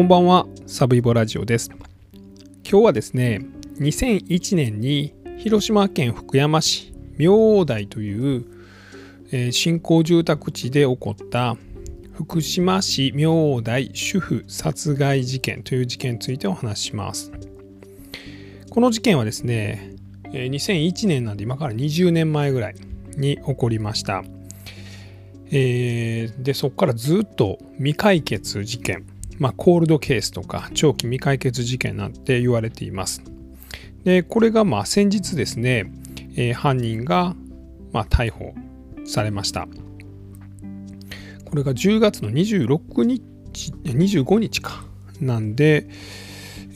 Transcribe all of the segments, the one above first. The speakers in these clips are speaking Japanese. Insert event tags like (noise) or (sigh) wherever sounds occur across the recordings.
こんばんは、サブイボラジオです。今日はですね、2001年に広島県福山市明大という、えー、新興住宅地で起こった福島市明大主婦殺害事件という事件についてお話しします。この事件はですね、2001年なんで今から20年前ぐらいに起こりました。えー、でそこからずっと未解決事件まあ、コールドケースとか長期未解決事件なんて言われています。でこれがまあ先日ですね、えー、犯人がまあ逮捕されました。これが10月の26日25日かなんで、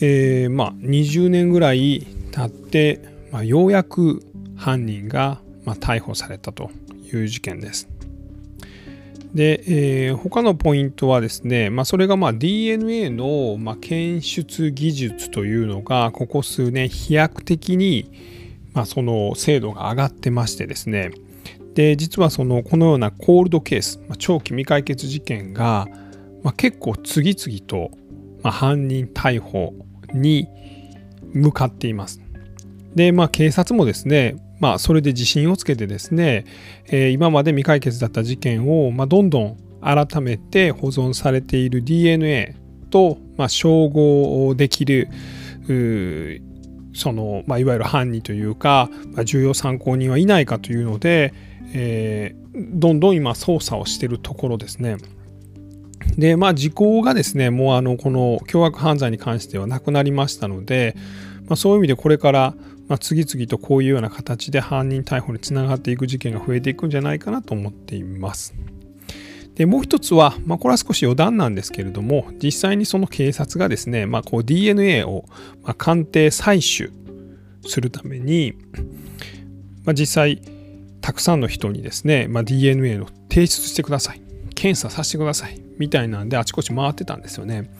えー、まあ20年ぐらい経って、まあ、ようやく犯人がまあ逮捕されたという事件です。で、えー、他のポイントはですね、まあ、それがまあ DNA のまあ検出技術というのがここ数年飛躍的にまあその精度が上がってましてですねで実はそのこのようなコールドケース、まあ、長期未解決事件が、まあ、結構次々と、まあ、犯人逮捕に向かっています。でまあ警察もですねまあ、それで自信をつけてですね、えー、今まで未解決だった事件を、まあ、どんどん改めて保存されている DNA と、まあ、照合できるその、まあ、いわゆる犯人というか、まあ、重要参考人はいないかというので、えー、どんどん今捜査をしているところですね。でまあ時効がですねもうあのこの凶悪犯罪に関してはなくなりましたので、まあ、そういう意味でこれからまあ、次々とこういうような形で犯人逮捕につながっていく事件が増えていくんじゃないかなと思っています。でもう一つは、まあ、これは少し余談なんですけれども実際にその警察がですね、まあ、こう DNA をま鑑定採取するために、まあ、実際たくさんの人にですね、ま DNA を提出してください検査させてくださいみたいなんであちこち回ってたんですよね。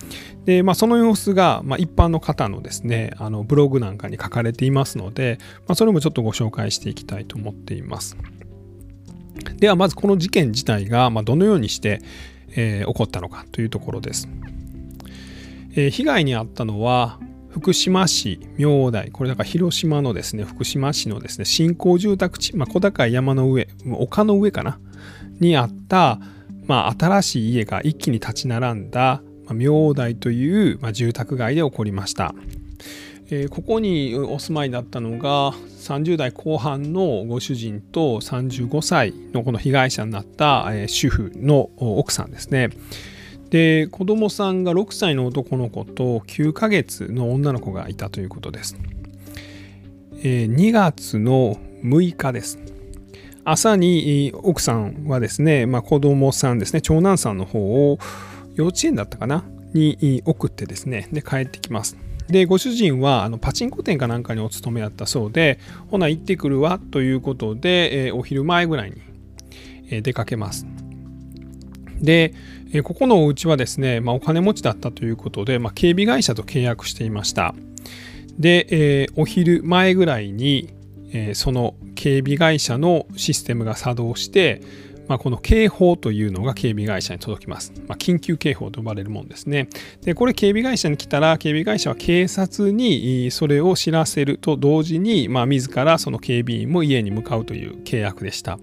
で、まあ、その様子が、まあ、一般の方のですねあのブログなんかに書かれていますので、まあ、それもちょっとご紹介していきたいと思っています。ではまずこの事件自体が、ま、どのようにして、えー、起こったのかというところです。えー、被害に遭ったのは福島市明大これだから広島のですね福島市のですね新興住宅地、まあ、小高い山の上丘の上かな？にあった、まあ、新しい家が一気に立ち並んだ明大という、住宅街で起こりました。えー、ここにお住まいだったのが30代後半のご主人と35歳のこの被害者になった、主婦の奥さんですね。で子供さんが6歳の男の子と9ヶ月の女の子がいたということです。えー、2月の6日です。朝に奥さんはですね、まあ、子供さんですね長男さんの方を幼稚園だったかなに送ってですね、で、帰ってきます。で、ご主人はあのパチンコ店かなんかにお勤めだったそうで、ほな行ってくるわということで、え、お昼前ぐらいに、え、出かけます。で、え、ここのお家はですね、まあ、お金持ちだったということで、まあ、警備会社と契約していました。で、えお昼前ぐらいに、えその警備会社のシステムが作動して、まあ、この警報というのが警備会社に届きます。まあ、緊急警報と呼ばれるもんですね。で、これ警備会社に来たら、警備会社は警察にそれを知らせると同時に、まあ、自らその警備員も家に向かうという契約でした。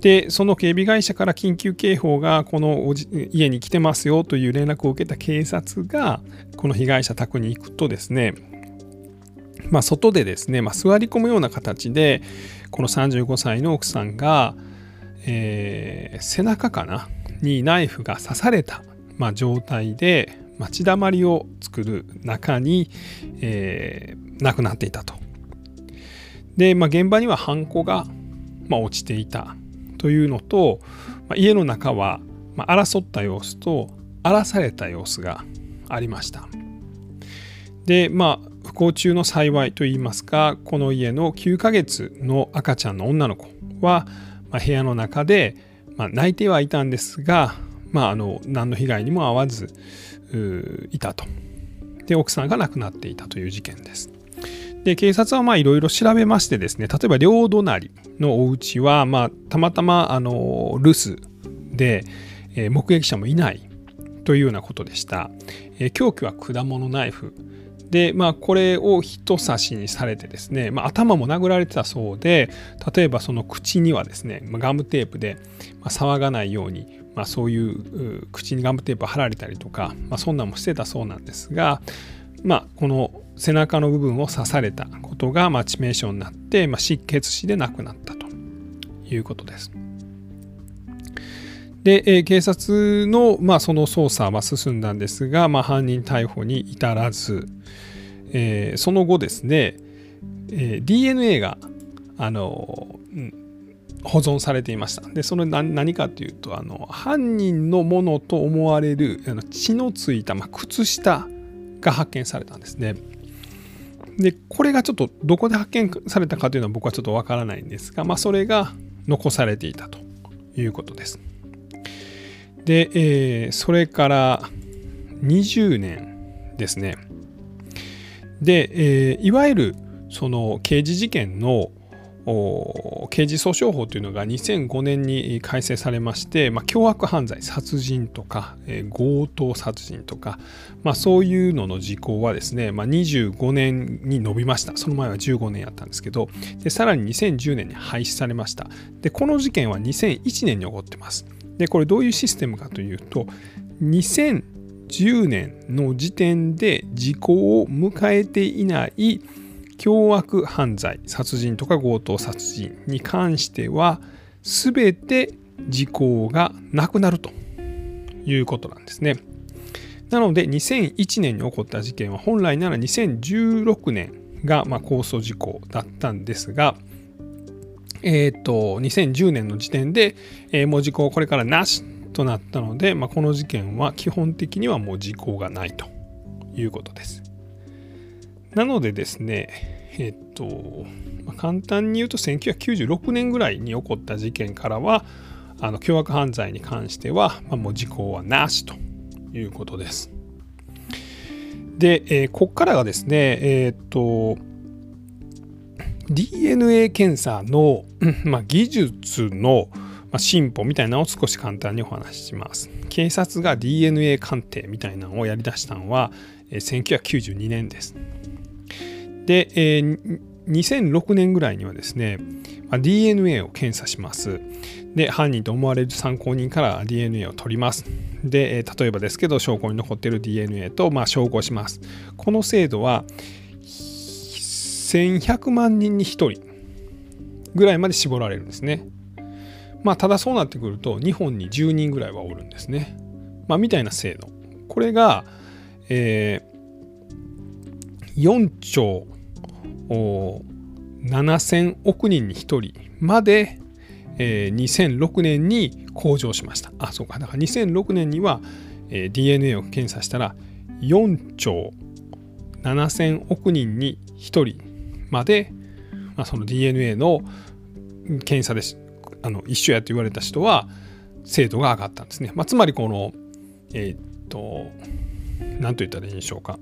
で、その警備会社から緊急警報がこの家に来てますよという連絡を受けた警察が、この被害者宅に行くとですね、まあ、外でですね、まあ、座り込むような形で、この35歳の奥さんが、えー、背中かなにナイフが刺された、まあ、状態で待ちだまりを作る中に、えー、亡くなっていたと。で、まあ、現場にはハンコが、まあ、落ちていたというのと、まあ、家の中は、ま、争った様子と荒らされた様子がありました。でまあ不幸中の幸いといいますかこの家の9ヶ月の赤ちゃんの女の子は、まあ、部屋の中で、まあ、泣いてはいたんですが、まあ、あの何の被害にも遭わずいたと。で奥さんが亡くなっていたという事件です。で警察はいろいろ調べましてですね例えば両隣のお家はまあたまたまあの留守で、えー、目撃者もいないというようなことでした。え凶器は果物ナイフで、まあ、これを人差しにされてですね、まあ、頭も殴られてたそうで例えばその口にはですね、まあ、ガムテープで、ま騒がないように、まあそういう口にガムテープ貼られたりとか、まあそんなんもしてたそうなんですが、まあ、この背中の部分を刺されたことが、まあ致命傷になって、まあ失血死で亡くなったということです。で、えー、警察の、まあ、その捜査は進んだんですが、まあ、犯人逮捕に至らず、えー、その後ですね、えー、DNA が、あのん保存されていました。で、それ何かというと、あの犯人のものと思われるあの血のついた、まあ、靴下が発見されたんですね。で、これがちょっとどこで発見されたかというのは僕はちょっとわからないんですが、まあ、それが残されていたということです。で、えー、それから20年ですね。で、えー、いわゆるその刑事事件の刑事訴訟法というのが2005年に改正されまして、まあ、凶悪犯罪殺人とか、えー、強盗殺人とか、まあ、そういうのの時効はですね、まあ、25年に伸びました。その前は15年やったんですけどでさらに2010年に廃止されました。でこの事件は2001年に起こってます。でこれどういうシステムかというと2010年の時点で時効を迎えていない凶悪犯罪殺人とか強盗殺人に関しては全て時効がなくなるということなんですね。なので2001年に起こった事件は本来なら2016年がま控訴事項だったんですが、えー、と2010年の時点で、えー、もう時効これからなしとなったので、まあ、この事件は基本的にはもう時効がないということです。なのでですね、えっと、まあ、簡単に言うと1996年ぐらいに起こった事件からは、あの凶悪犯罪に関しては、まあ、もう時効はなしということです。で、えー、ここからがですね、えー、っと、DNA 検査の、まあ、技術の進歩みたいなのを少し簡単にお話しします。警察が DNA 鑑定みたいなのをやりだしたのは1992年です。で、えー、2006年ぐらいにはですね、DNA を検査します。で、犯人と思われる参考人から DNA を取ります。で、例えばですけど、証拠に残っている DNA と、まあ、照合します。この制度は、1100万人に1人ぐらいまで絞られるんですね。まあ、ただそうなってくると、日本に10人ぐらいはおるんですね。まあ、みたいな制度。これが、えー、4兆7000億人に1人まで、えー、2006年に向上しました。あ、そうか。だから2006年には、えー、DNA を検査したら4兆7000億人に1人まで、まあ、その DNA の検査であの一緒やと言われた人は精度が上がったんですね。まあ、つまりこの、えー、っと、何と言ったらいいんでしょうか。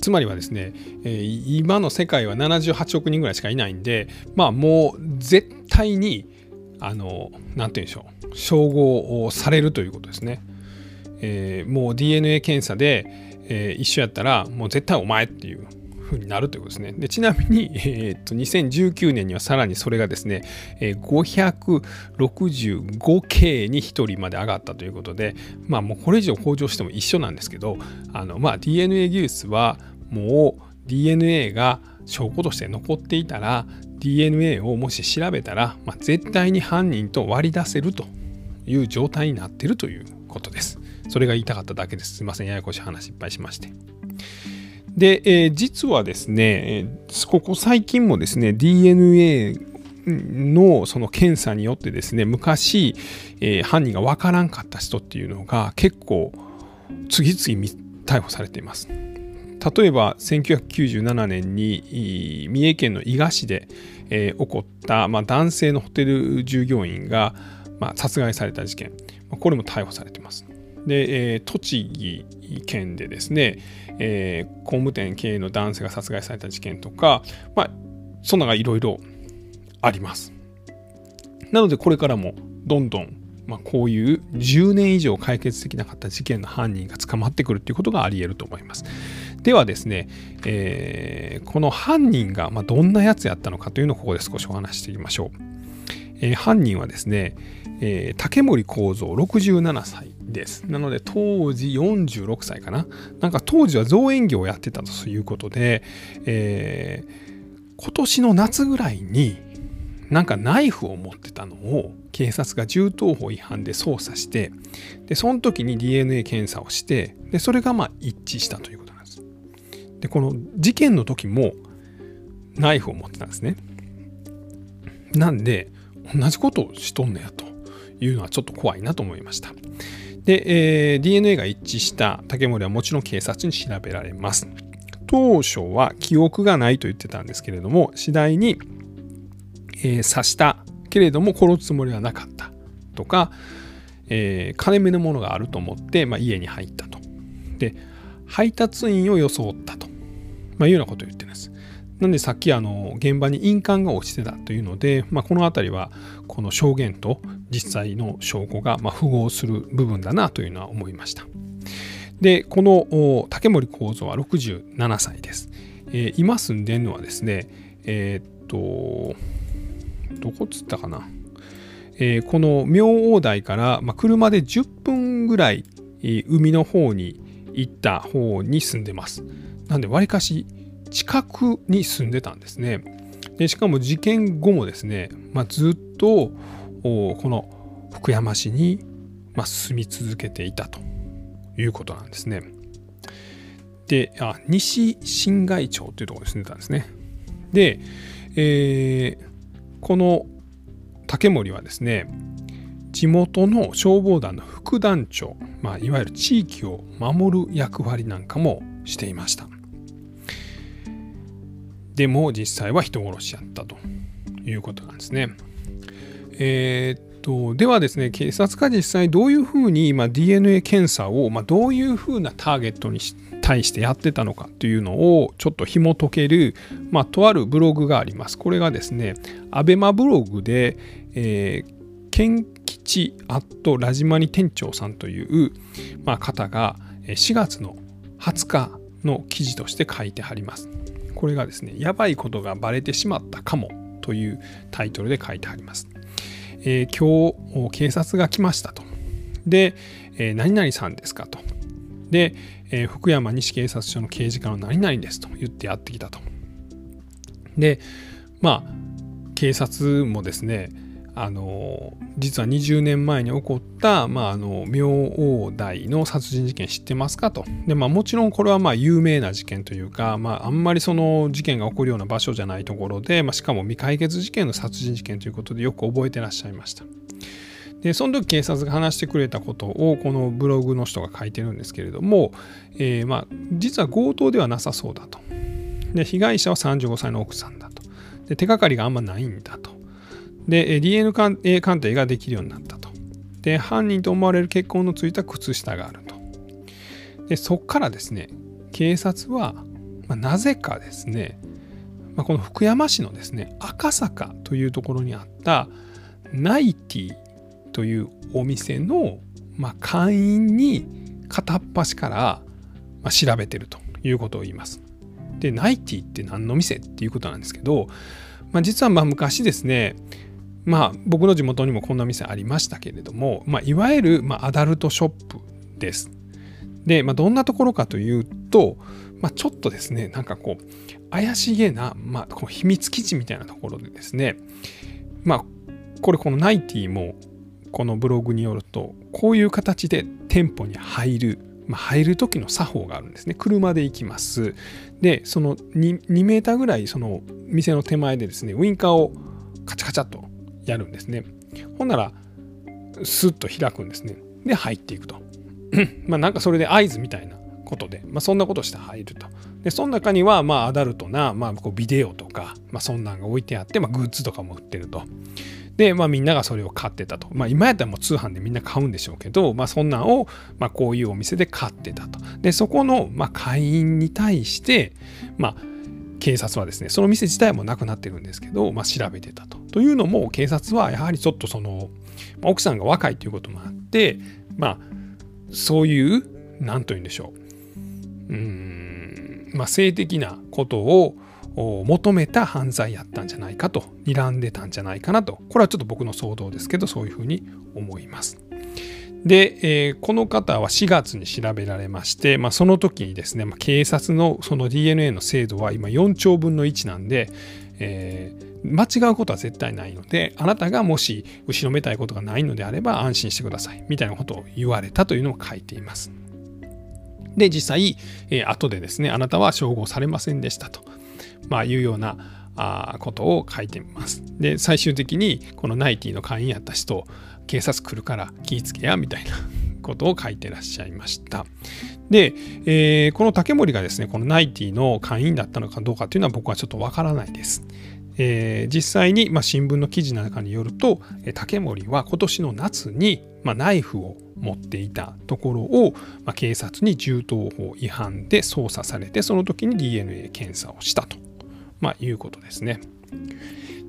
つまりはですね、えー、今の世界は78億人ぐらいしかいないんで、まあもう絶対に、あの、なんて言うんでしょう、照合をされるということですね。えー、もう DNA 検査で、えー、一緒やったら、もう絶対お前っていうふうになるということですね。でちなみに、(laughs) えー、と2019年にはさらにそれがですね、えー、565K に1人まで上がったということで、まあもうこれ以上向上しても一緒なんですけど、あのまあ DNA 技術はもう DNA が証拠として残っていたら DNA をもし調べたら、まあ、絶対に犯人と割り出せるという状態になっているということです。それが言いたかっただけです。すいません。ややこしい話いっぱいしまして。で、えー、実はですね、ここ最近もですね、DNA のその検査によってですね、昔、えー、犯人がわからんかった人っていうのが結構次々逮捕されています。例えば1997年に三重県の伊賀市で、えー、起こった、まあ、男性のホテル従業員が、まあ、殺害された事件、これも逮捕されています。で、えー、栃木県でですね、えー、工務店経営の男性が殺害された事件とか、まあ、そんながいろいろあります。なのでこれからもどんどんまあ、こういう10年以上解決できなかった事件の犯人が捕まってくるっていうことがあり得ると思います。ではですね、えー、この犯人がまどんなやつやったのかというのをここで少しお話していきましょう。えー、犯人はですね、えー、竹森幸三67歳です。なので当時46歳かな。なんか当時は造園業をやってたということで、えー、今年の夏ぐらいになんかナイフを持ってたのを警察が銃刀法違反で捜査してでその時に DNA 検査をしてでそれがまあ一致したということなんです。でこの事件の時もナイフを持ってたんですね。なんで同じことをしとんねやというのはちょっと怖いなと思いました。で、えー、DNA が一致した竹森はもちろん警察に調べられます。当初は記憶がないと言ってたんですけれども次第に、えー、刺したけれども殺すつもりはなかったとか、えー、金目のものがあると思って、まあ、家に入ったと。で配達員を装ったと、まあ、いうようなことを言ってるんです。なんでさっきあの現場に印鑑が落ちてたというので、まあ、この辺りはこの証言と実際の証拠がま符合する部分だなというのは思いました。でこの竹森幸三は67歳です。えー、今住んでるのはですねえー、っとどこっつったかな、えー、この明王台から、まあ車で10分ぐらい海の方に行った方に住んでます。なんでわりかし近くに住んでたんですね。でしかも事件後もですね、まあ、ずっとこの福山市に、まあ、住み続けていたということなんですね。で、あ西新街町というところに住んでたんですね。で、えー、この竹森はですね、地元の消防団の副団長、まあ、いわゆる地域を守る役割なんかもしていました。でも実際は人殺しやったということなんですね。えー、っとではですね警察が実際どういうふうに、ま、DNA 検査を、ま、どういうふうなターゲットに対してやってたのかというのをちょっと紐解ける、まあ、とあるブログがあります。これがですね、アベマブログで、えー、ケン吉アットラジマニ店長さんという、まあ、方が4月の20日の記事として書いてあります。これがですね、やばいことがバレてしまったかもというタイトルで書いてあります。えー、今日警察が来ましたと。で、えー、何々さんですかと。で、えー、福山西警察署の刑事課の何々ですと言ってやってきたと。で、まあ、警察もですね、あの実は20年前に起こった、まあ、あの明王台の殺人事件知ってますかと。で、まあ、もちろんこれはまあ有名な事件というか、まあ、あんまりその事件が起こるような場所じゃないところで、まあ、しかも未解決事件の殺人事件ということでよく覚えてらっしゃいました。でその時警察が話してくれたことをこのブログの人が書いてるんですけれども、えー、まあ実は強盗ではなさそうだと。で被害者は35歳の奥さんだと。で手がかりがあんまないんだと。で DNA 鑑定ができるようになったとで犯人と思われる血痕のついた靴下があるとでそこからですね警察は、まあ、なぜかですね、まあ、この福山市のですね赤坂というところにあったナイティというお店の、まあ、会員に片っ端から、ま、調べてるということを言います。でナイティって何の店っていうことなんですけど、まあ、実はまあ昔ですねまあ僕の地元にもこんな店ありましたけれども、まあ、いわゆるまあアダルトショップです。で、まあ、どんなところかというと、まあ、ちょっとですねなんかこう怪しげな、まあ、こう秘密基地みたいなところでですねまあこれこのナイティもこのブログによるとこういう形で店舗に入る、まあ、入る時の作法があるんですね車で行きますでその 2, 2メーターぐらいその店の手前でですねウインカーをカチャカチャとやるんですねほんならスッと開くんですねで入っていくと (clears throat) まあなんかそれで合図みたいなことで、まあ、そんなことして入るとでその中にはまあアダルトな、まあ、こうビデオとか、まあ、そんなんが置いてあって、まあ、グッズとかも売ってるとで、まあ、みんながそれを買ってたと。まあ、今やったらもう通販でみんな買うんでしょうけど、まあ、そんなんを、まあ、こういうお店で買ってたと。で、そこの、まあ、会員に対して、まあ、警察はですね、その店自体もなくなってるんですけど、まあ、調べてたと。というのも警察はやはりちょっとその奥さんが若いということもあってまあそういう何と言うんでしょううん、まあ、性的なことを求めた犯罪やったんじゃないかと睨んでたんじゃないかなとこれはちょっと僕の想像ですけどそういうふうに思います。で、えー、この方は4月に調べられまして、まあ、その時にですね、まあ、警察のその DNA の精度は今4兆分の1なんで、えー、間違うことは絶対ないのであなたがもし後ろめたいことがないのであれば安心してくださいみたいなことを言われたというのを書いています。で実際、えー、後でですねあなたは照合されませんでしたと、まあ、いうようなあことを書いてみます。で最終的にこのナイティの会員やった人警察来るから気ぃつけやみたいなことを書いてらっしゃいました。で、えー、この竹森がですねこのナイティの会員だったのかどうかというのは僕はちょっとわからないです。えー、実際に、まあ、新聞の記事の中によると竹森は今年の夏に、まあ、ナイフを持っていたところを、まあ、警察に銃刀法違反で捜査されてその時に DNA 検査をしたと、ま、いうことですね。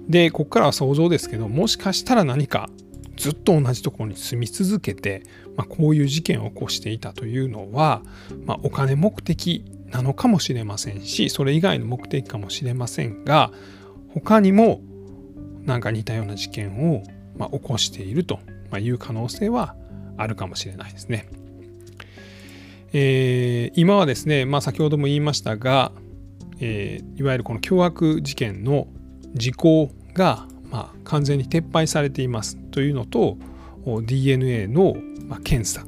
でここからは想像ですけどもしかしたら何かずっと同じところに住み続けて、まあ、こういう事件を起こしていたというのは、まあ、お金目的なのかもしれませんしそれ以外の目的かもしれませんが他にも何か似たような事件を、まあ、起こしているという可能性はあるかもしれないですね。えー、今はですね、まあ、先ほども言いましたが、えー、いわゆるこの凶悪事件の時効がまあ、完全に撤廃されていますというのと DNA のま検査。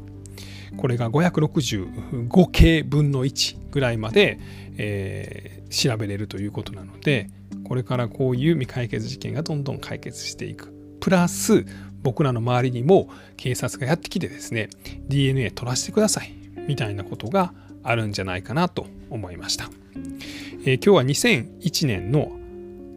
これが565系分の1ぐらいまで、えー、調べれるということなのでこれからこういう未解決事件がどんどん解決していく。プラス僕らの周りにも警察がやってきてですね DNA 取らせてくださいみたいなことがあるんじゃないかなと思いました、えー、今日は2001年の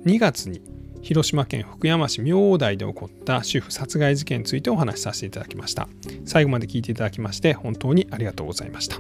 2月に広島県福山市明大で起こった主婦殺害事件についてお話しさせていただきました。最後まで聞いていただきまして本当にありがとうございました。